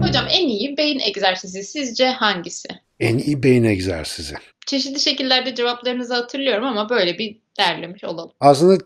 Hocam en iyi beyin egzersizi sizce hangisi? En iyi beyin egzersizi. Çeşitli şekillerde cevaplarınızı hatırlıyorum ama böyle bir derlemiş olalım. Aslında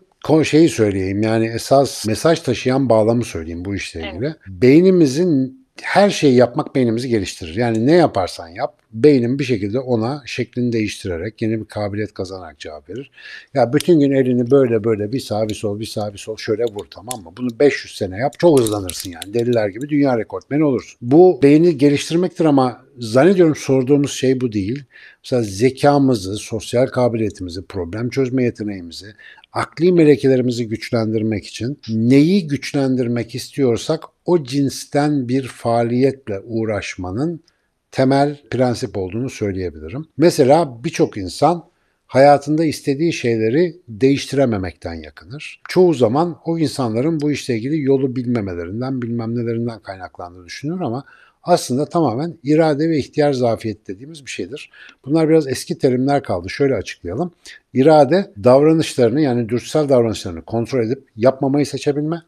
şeyi söyleyeyim yani esas mesaj taşıyan bağlamı söyleyeyim bu işle Evet. ilgili. Beynimizin her şeyi yapmak beynimizi geliştirir. Yani ne yaparsan yap beynin bir şekilde ona şeklini değiştirerek yeni bir kabiliyet kazanarak cevap verir. Ya bütün gün elini böyle böyle bir sağ bir sol bir sağ bir sol şöyle vur tamam mı? Bunu 500 sene yap çok hızlanırsın yani deliler gibi dünya rekortmeni olursun. Bu beyni geliştirmektir ama zannediyorum sorduğumuz şey bu değil. Mesela zekamızı, sosyal kabiliyetimizi, problem çözme yeteneğimizi, akli melekelerimizi güçlendirmek için neyi güçlendirmek istiyorsak o cinsten bir faaliyetle uğraşmanın temel prensip olduğunu söyleyebilirim. Mesela birçok insan hayatında istediği şeyleri değiştirememekten yakınır. Çoğu zaman o insanların bu işle ilgili yolu bilmemelerinden, bilmem nelerinden kaynaklandığını düşünür ama aslında tamamen irade ve ihtiyar zafiyet dediğimiz bir şeydir. Bunlar biraz eski terimler kaldı. Şöyle açıklayalım. İrade davranışlarını yani dürtüsel davranışlarını kontrol edip yapmamayı seçebilme.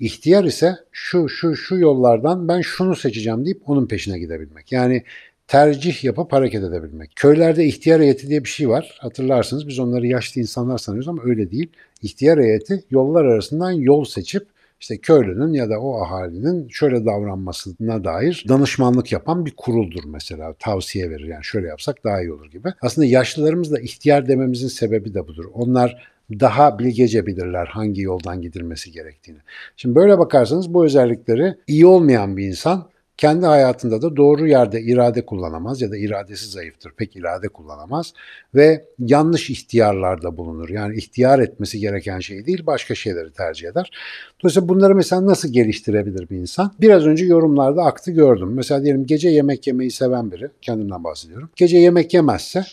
İhtiyar ise şu şu şu yollardan ben şunu seçeceğim deyip onun peşine gidebilmek. Yani tercih yapıp hareket edebilmek. Köylerde ihtiyar heyeti diye bir şey var. Hatırlarsınız biz onları yaşlı insanlar sanıyoruz ama öyle değil. İhtiyar heyeti yollar arasından yol seçip işte köylünün ya da o ahalinin şöyle davranmasına dair danışmanlık yapan bir kuruldur mesela. Tavsiye verir yani şöyle yapsak daha iyi olur gibi. Aslında yaşlılarımız da ihtiyar dememizin sebebi de budur. Onlar daha bilgece bilirler hangi yoldan gidilmesi gerektiğini. Şimdi böyle bakarsanız bu özellikleri iyi olmayan bir insan kendi hayatında da doğru yerde irade kullanamaz ya da iradesi zayıftır. Pek irade kullanamaz ve yanlış ihtiyarlarda bulunur. Yani ihtiyar etmesi gereken şey değil başka şeyleri tercih eder. Dolayısıyla bunları mesela nasıl geliştirebilir bir insan? Biraz önce yorumlarda aktı gördüm. Mesela diyelim gece yemek yemeyi seven biri, kendimden bahsediyorum. Gece yemek yemezse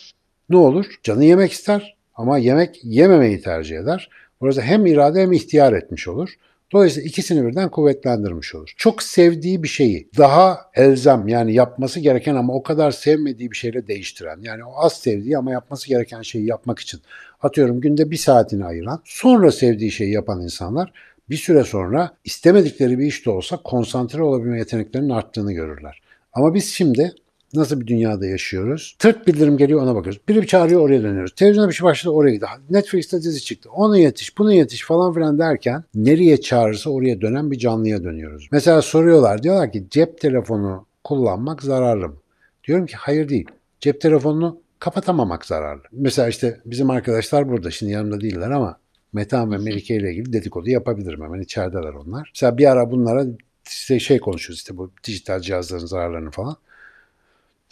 ne olur? Canı yemek ister ama yemek yememeyi tercih eder. Orası hem irade hem ihtiyar etmiş olur. Dolayısıyla ikisini birden kuvvetlendirmiş olur. Çok sevdiği bir şeyi daha elzem yani yapması gereken ama o kadar sevmediği bir şeyle değiştiren yani o az sevdiği ama yapması gereken şeyi yapmak için atıyorum günde bir saatini ayıran sonra sevdiği şeyi yapan insanlar bir süre sonra istemedikleri bir işte olsa konsantre olabilme yeteneklerinin arttığını görürler. Ama biz şimdi Nasıl bir dünyada yaşıyoruz? Tırt bildirim geliyor ona bakıyoruz. Biri bir çağırıyor oraya dönüyoruz. Televizyonda bir şey başladı oraya gidiyor. Netflix'te dizi çıktı. Ona yetiş, buna yetiş falan filan derken nereye çağırırsa oraya dönen bir canlıya dönüyoruz. Mesela soruyorlar diyorlar ki cep telefonu kullanmak zararlı mı? Diyorum ki hayır değil. Cep telefonunu kapatamamak zararlı. Mesela işte bizim arkadaşlar burada şimdi yanımda değiller ama Metehan ve Melike ile ilgili dedikodu yapabilirim hemen içerideler onlar. Mesela bir ara bunlara işte şey konuşuyoruz işte bu dijital cihazların zararlarını falan.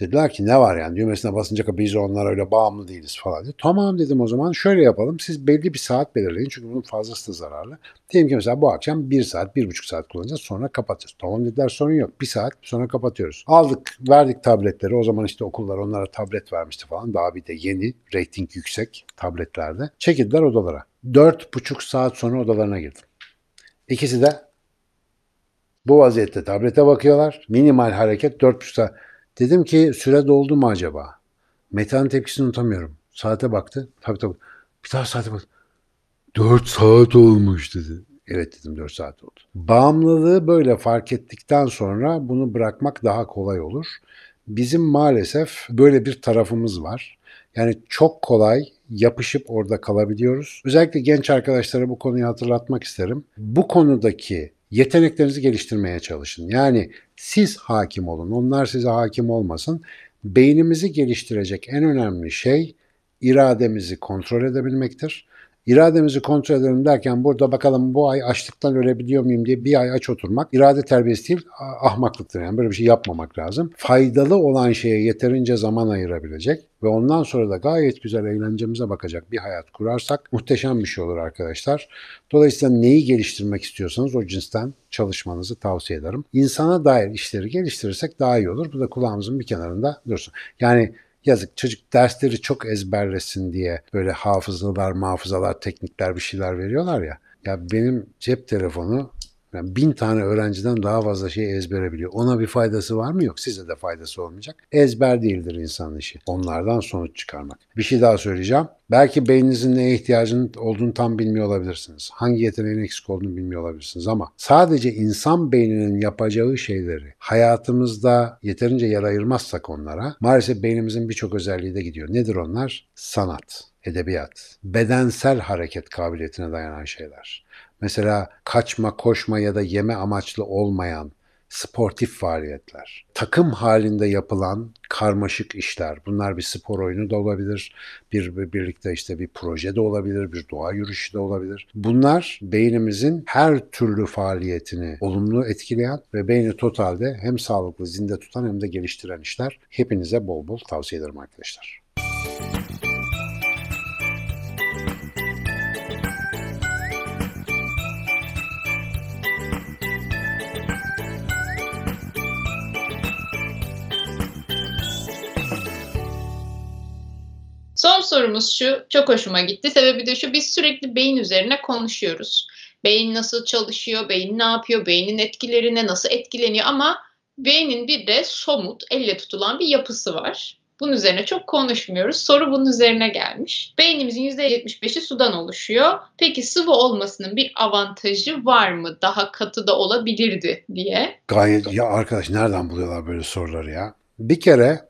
Dediler ki ne var yani düğmesine basınca biz onlara öyle bağımlı değiliz falan diye. Tamam dedim o zaman şöyle yapalım siz belli bir saat belirleyin çünkü bunun fazlası da zararlı. Diyelim ki mesela bu akşam bir saat bir buçuk saat kullanacağız sonra kapatacağız. Tamam dediler sorun yok bir saat sonra kapatıyoruz. Aldık verdik tabletleri o zaman işte okullar onlara tablet vermişti falan daha bir de yeni rating yüksek tabletlerde. Çekildiler odalara. Dört buçuk saat sonra odalarına girdim. İkisi de bu vaziyette tablete bakıyorlar. Minimal hareket 4,5 saat. Dedim ki süre doldu mu acaba? Metehan'ın tepkisini unutamıyorum. Saate baktı. Tabii tabii. Bir daha saate baktı. 4 saat olmuş dedi. Evet dedim 4 saat oldu. Bağımlılığı böyle fark ettikten sonra bunu bırakmak daha kolay olur. Bizim maalesef böyle bir tarafımız var. Yani çok kolay yapışıp orada kalabiliyoruz. Özellikle genç arkadaşlara bu konuyu hatırlatmak isterim. Bu konudaki yeteneklerinizi geliştirmeye çalışın. Yani siz hakim olun, onlar size hakim olmasın. Beynimizi geliştirecek en önemli şey irademizi kontrol edebilmektir. İrademizi kontrol edelim derken burada bakalım bu ay açlıktan ölebiliyor muyum diye bir ay aç oturmak irade terbiyesi değil ah- ahmaklıktır. Yani böyle bir şey yapmamak lazım. Faydalı olan şeye yeterince zaman ayırabilecek ve ondan sonra da gayet güzel eğlencemize bakacak bir hayat kurarsak muhteşem bir şey olur arkadaşlar. Dolayısıyla neyi geliştirmek istiyorsanız o cinsten çalışmanızı tavsiye ederim. İnsana dair işleri geliştirirsek daha iyi olur. Bu da kulağımızın bir kenarında dursun. Yani Yazık çocuk dersleri çok ezberlesin diye böyle hafızalar, mahfuzalar, teknikler bir şeyler veriyorlar ya. Ya benim cep telefonu Yani bin tane öğrenciden daha fazla şey ezbere biliyor. Ona bir faydası var mı? Yok. Size de faydası olmayacak. Ezber değildir insanın işi. Onlardan sonuç çıkarmak. Bir şey daha söyleyeceğim. Belki beyninizin neye ihtiyacının olduğunu tam bilmiyor olabilirsiniz. Hangi yeteneğin eksik olduğunu bilmiyor olabilirsiniz ama sadece insan beyninin yapacağı şeyleri hayatımızda yeterince yer ayırmazsak onlara maalesef beynimizin birçok özelliği de gidiyor. Nedir onlar? Sanat, edebiyat, bedensel hareket kabiliyetine dayanan şeyler. Mesela kaçma, koşma ya da yeme amaçlı olmayan sportif faaliyetler, takım halinde yapılan karmaşık işler. Bunlar bir spor oyunu da olabilir, bir, bir birlikte işte bir proje de olabilir, bir doğa yürüyüşü de olabilir. Bunlar beynimizin her türlü faaliyetini olumlu etkileyen ve beyni totalde hem sağlıklı, zinde tutan hem de geliştiren işler. Hepinize bol bol tavsiye ederim arkadaşlar. Son sorumuz şu, çok hoşuma gitti. Sebebi de şu, biz sürekli beyin üzerine konuşuyoruz. Beyin nasıl çalışıyor, beyin ne yapıyor, beynin etkilerine nasıl etkileniyor ama beynin bir de somut, elle tutulan bir yapısı var. Bunun üzerine çok konuşmuyoruz. Soru bunun üzerine gelmiş. Beynimizin %75'i sudan oluşuyor. Peki sıvı olmasının bir avantajı var mı? Daha katı da olabilirdi diye. Gayet ya arkadaş nereden buluyorlar böyle soruları ya? Bir kere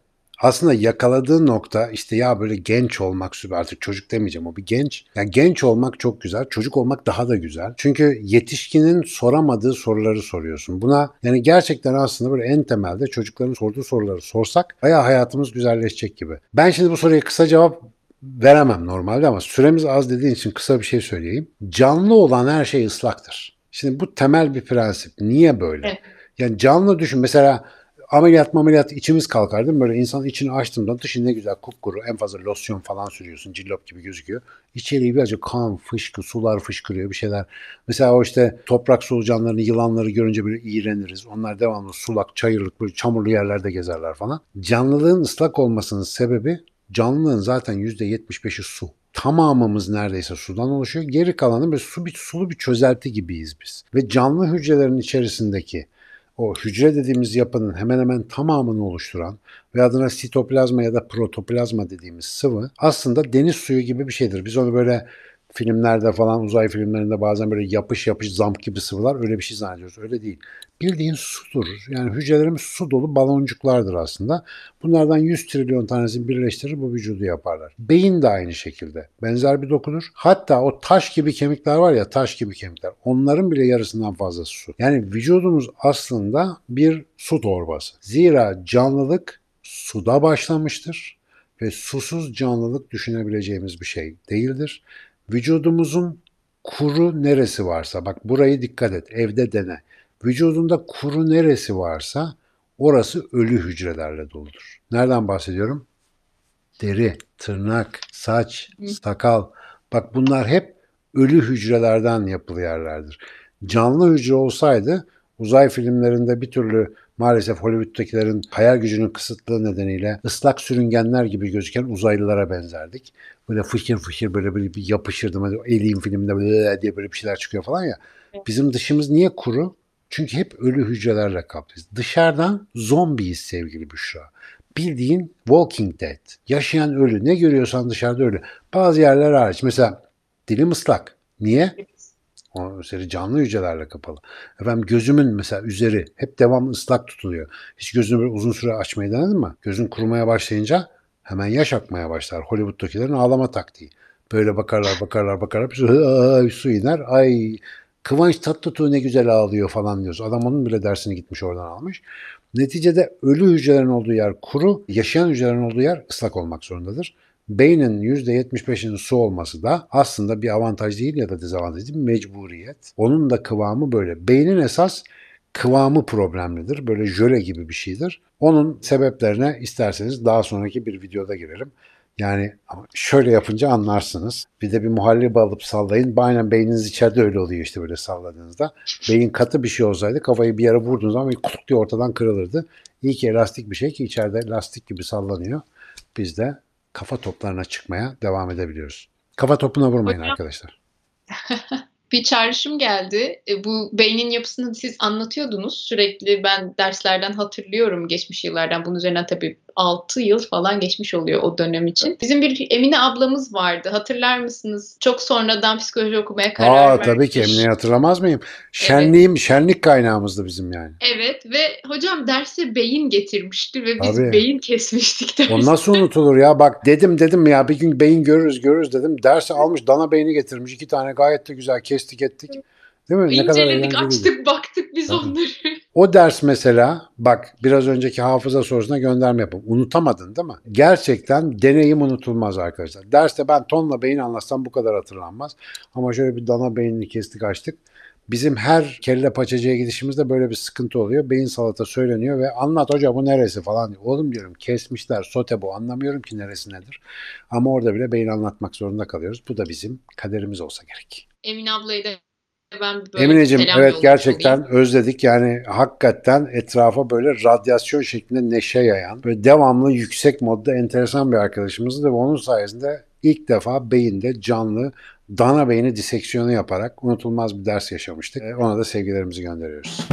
aslında yakaladığı nokta işte ya böyle genç olmak süper artık çocuk demeyeceğim o bir genç. Yani genç olmak çok güzel çocuk olmak daha da güzel. Çünkü yetişkinin soramadığı soruları soruyorsun. Buna yani gerçekten aslında böyle en temelde çocukların sorduğu soruları sorsak bayağı hayatımız güzelleşecek gibi. Ben şimdi bu soruya kısa cevap veremem normalde ama süremiz az dediğin için kısa bir şey söyleyeyim. Canlı olan her şey ıslaktır. Şimdi bu temel bir prensip. Niye böyle? Evet. Yani canlı düşün mesela ameliyat ameliyat içimiz kalkar değil mi? Böyle insan içini açtığında dışı ne güzel kupkuru en fazla losyon falan sürüyorsun cillop gibi gözüküyor. İçeriği birazcık kan fışkı sular fışkırıyor bir şeyler. Mesela o işte toprak solucanlarını yılanları görünce böyle iğreniriz. Onlar devamlı sulak çayırlık böyle çamurlu yerlerde gezerler falan. Canlılığın ıslak olmasının sebebi canlılığın zaten %75'i su tamamımız neredeyse sudan oluşuyor. Geri kalanı bir su bir sulu bir çözelti gibiyiz biz. Ve canlı hücrelerin içerisindeki o hücre dediğimiz yapının hemen hemen tamamını oluşturan ve adına sitoplazma ya da protoplazma dediğimiz sıvı aslında deniz suyu gibi bir şeydir. Biz onu böyle filmlerde falan uzay filmlerinde bazen böyle yapış yapış zamp gibi sıvılar öyle bir şey zannediyoruz. Öyle değil. Bildiğin sudur. Yani hücrelerimiz su dolu baloncuklardır aslında. Bunlardan 100 trilyon tanesini birleştirir bu vücudu yaparlar. Beyin de aynı şekilde. Benzer bir dokudur. Hatta o taş gibi kemikler var ya taş gibi kemikler. Onların bile yarısından fazlası su. Yani vücudumuz aslında bir su torbası. Zira canlılık suda başlamıştır ve susuz canlılık düşünebileceğimiz bir şey değildir. Vücudumuzun kuru neresi varsa bak burayı dikkat et evde dene. Vücudunda kuru neresi varsa orası ölü hücrelerle doludur. Nereden bahsediyorum? Deri, tırnak, saç, sakal. Bak bunlar hep ölü hücrelerden yapılı yerlerdir. Canlı hücre olsaydı uzay filmlerinde bir türlü maalesef Hollywood'dakilerin hayal gücünün kısıtlığı nedeniyle ıslak sürüngenler gibi gözüken uzaylılara benzerdik. Böyle fışır fışır böyle, böyle bir yapışırdım. Hadi Alien filminde böyle diye böyle bir şeyler çıkıyor falan ya. Bizim dışımız niye kuru? Çünkü hep ölü hücrelerle kaplıyız. Dışarıdan zombiyiz sevgili Büşra. Bildiğin Walking Dead. Yaşayan ölü. Ne görüyorsan dışarıda ölü. Bazı yerler hariç. Mesela dilim ıslak. Niye? O üzeri canlı hücrelerle kapalı. Efendim gözümün mesela üzeri hep devamlı ıslak tutuluyor. Hiç gözünü böyle uzun süre açmayı denedin mi? Gözün kurumaya başlayınca hemen yaş akmaya başlar. Hollywood'dakilerin ağlama taktiği. Böyle bakarlar bakarlar bakarlar. Bir su iner. Ay Kıvanç Tatlıtuğ ne güzel ağlıyor falan diyoruz. Adam onun bile dersini gitmiş oradan almış. Neticede ölü hücrelerin olduğu yer kuru, yaşayan hücrelerin olduğu yer ıslak olmak zorundadır. Beynin %75'inin su olması da aslında bir avantaj değil ya da dezavantaj değil, mecburiyet. Onun da kıvamı böyle. Beynin esas kıvamı problemlidir. Böyle jöle gibi bir şeydir. Onun sebeplerine isterseniz daha sonraki bir videoda girelim. Yani şöyle yapınca anlarsınız. Bir de bir muhallebi alıp sallayın. Aynen beyniniz içeride öyle oluyor işte böyle salladığınızda. Beyin katı bir şey olsaydı kafayı bir yere vurduğunuz zaman kutuk diye ortadan kırılırdı. İyi ki elastik bir şey ki içeride lastik gibi sallanıyor. Biz de kafa toplarına çıkmaya devam edebiliyoruz. Kafa topuna vurmayın Hocam. arkadaşlar. bir çağrışım geldi. E, bu beynin yapısını siz anlatıyordunuz. Sürekli ben derslerden hatırlıyorum geçmiş yıllardan. Bunun üzerinden tabii 6 yıl falan geçmiş oluyor o dönem için. Bizim bir Emine ablamız vardı. Hatırlar mısınız? Çok sonradan psikoloji okumaya karar Aa vermiş. tabii ki Emine'yi hatırlamaz mıyım? Şenliğim, şenlik kaynağımızdı bizim yani. Evet ve hocam derse beyin getirmişti ve biz Tabii. beyin kesmiştik derste. O nasıl unutulur ya? Bak dedim dedim ya bir gün beyin görürüz görürüz dedim. Dersi almış dana beyni getirmiş. iki tane gayet de güzel kestik ettik. Değil mi? İnceledik, eğlenceliydi. açtık, baktık biz Tabii. onları. O ders mesela bak biraz önceki hafıza sorusuna gönderme yapıp unutamadın değil mi? Gerçekten deneyim unutulmaz arkadaşlar. Derste ben tonla beyin anlatsam bu kadar hatırlanmaz. Ama şöyle bir dana beynini kestik açtık. Bizim her kelle paçacıya gidişimizde böyle bir sıkıntı oluyor. Beyin salata söyleniyor ve anlat hoca bu neresi falan diyor. Oğlum diyorum kesmişler sote bu anlamıyorum ki neresi nedir. Ama orada bile beyin anlatmak zorunda kalıyoruz. Bu da bizim kaderimiz olsa gerek. Emine ablayı da ben böyle Emineciğim evet gerçekten olayım. özledik. Yani hakikaten etrafa böyle radyasyon şeklinde neşe yayan, böyle devamlı yüksek modda enteresan bir arkadaşımızdı ve onun sayesinde ilk defa beyinde canlı dana beyni diseksiyonu yaparak unutulmaz bir ders yaşamıştık. E, Ona da sevgilerimizi gönderiyoruz.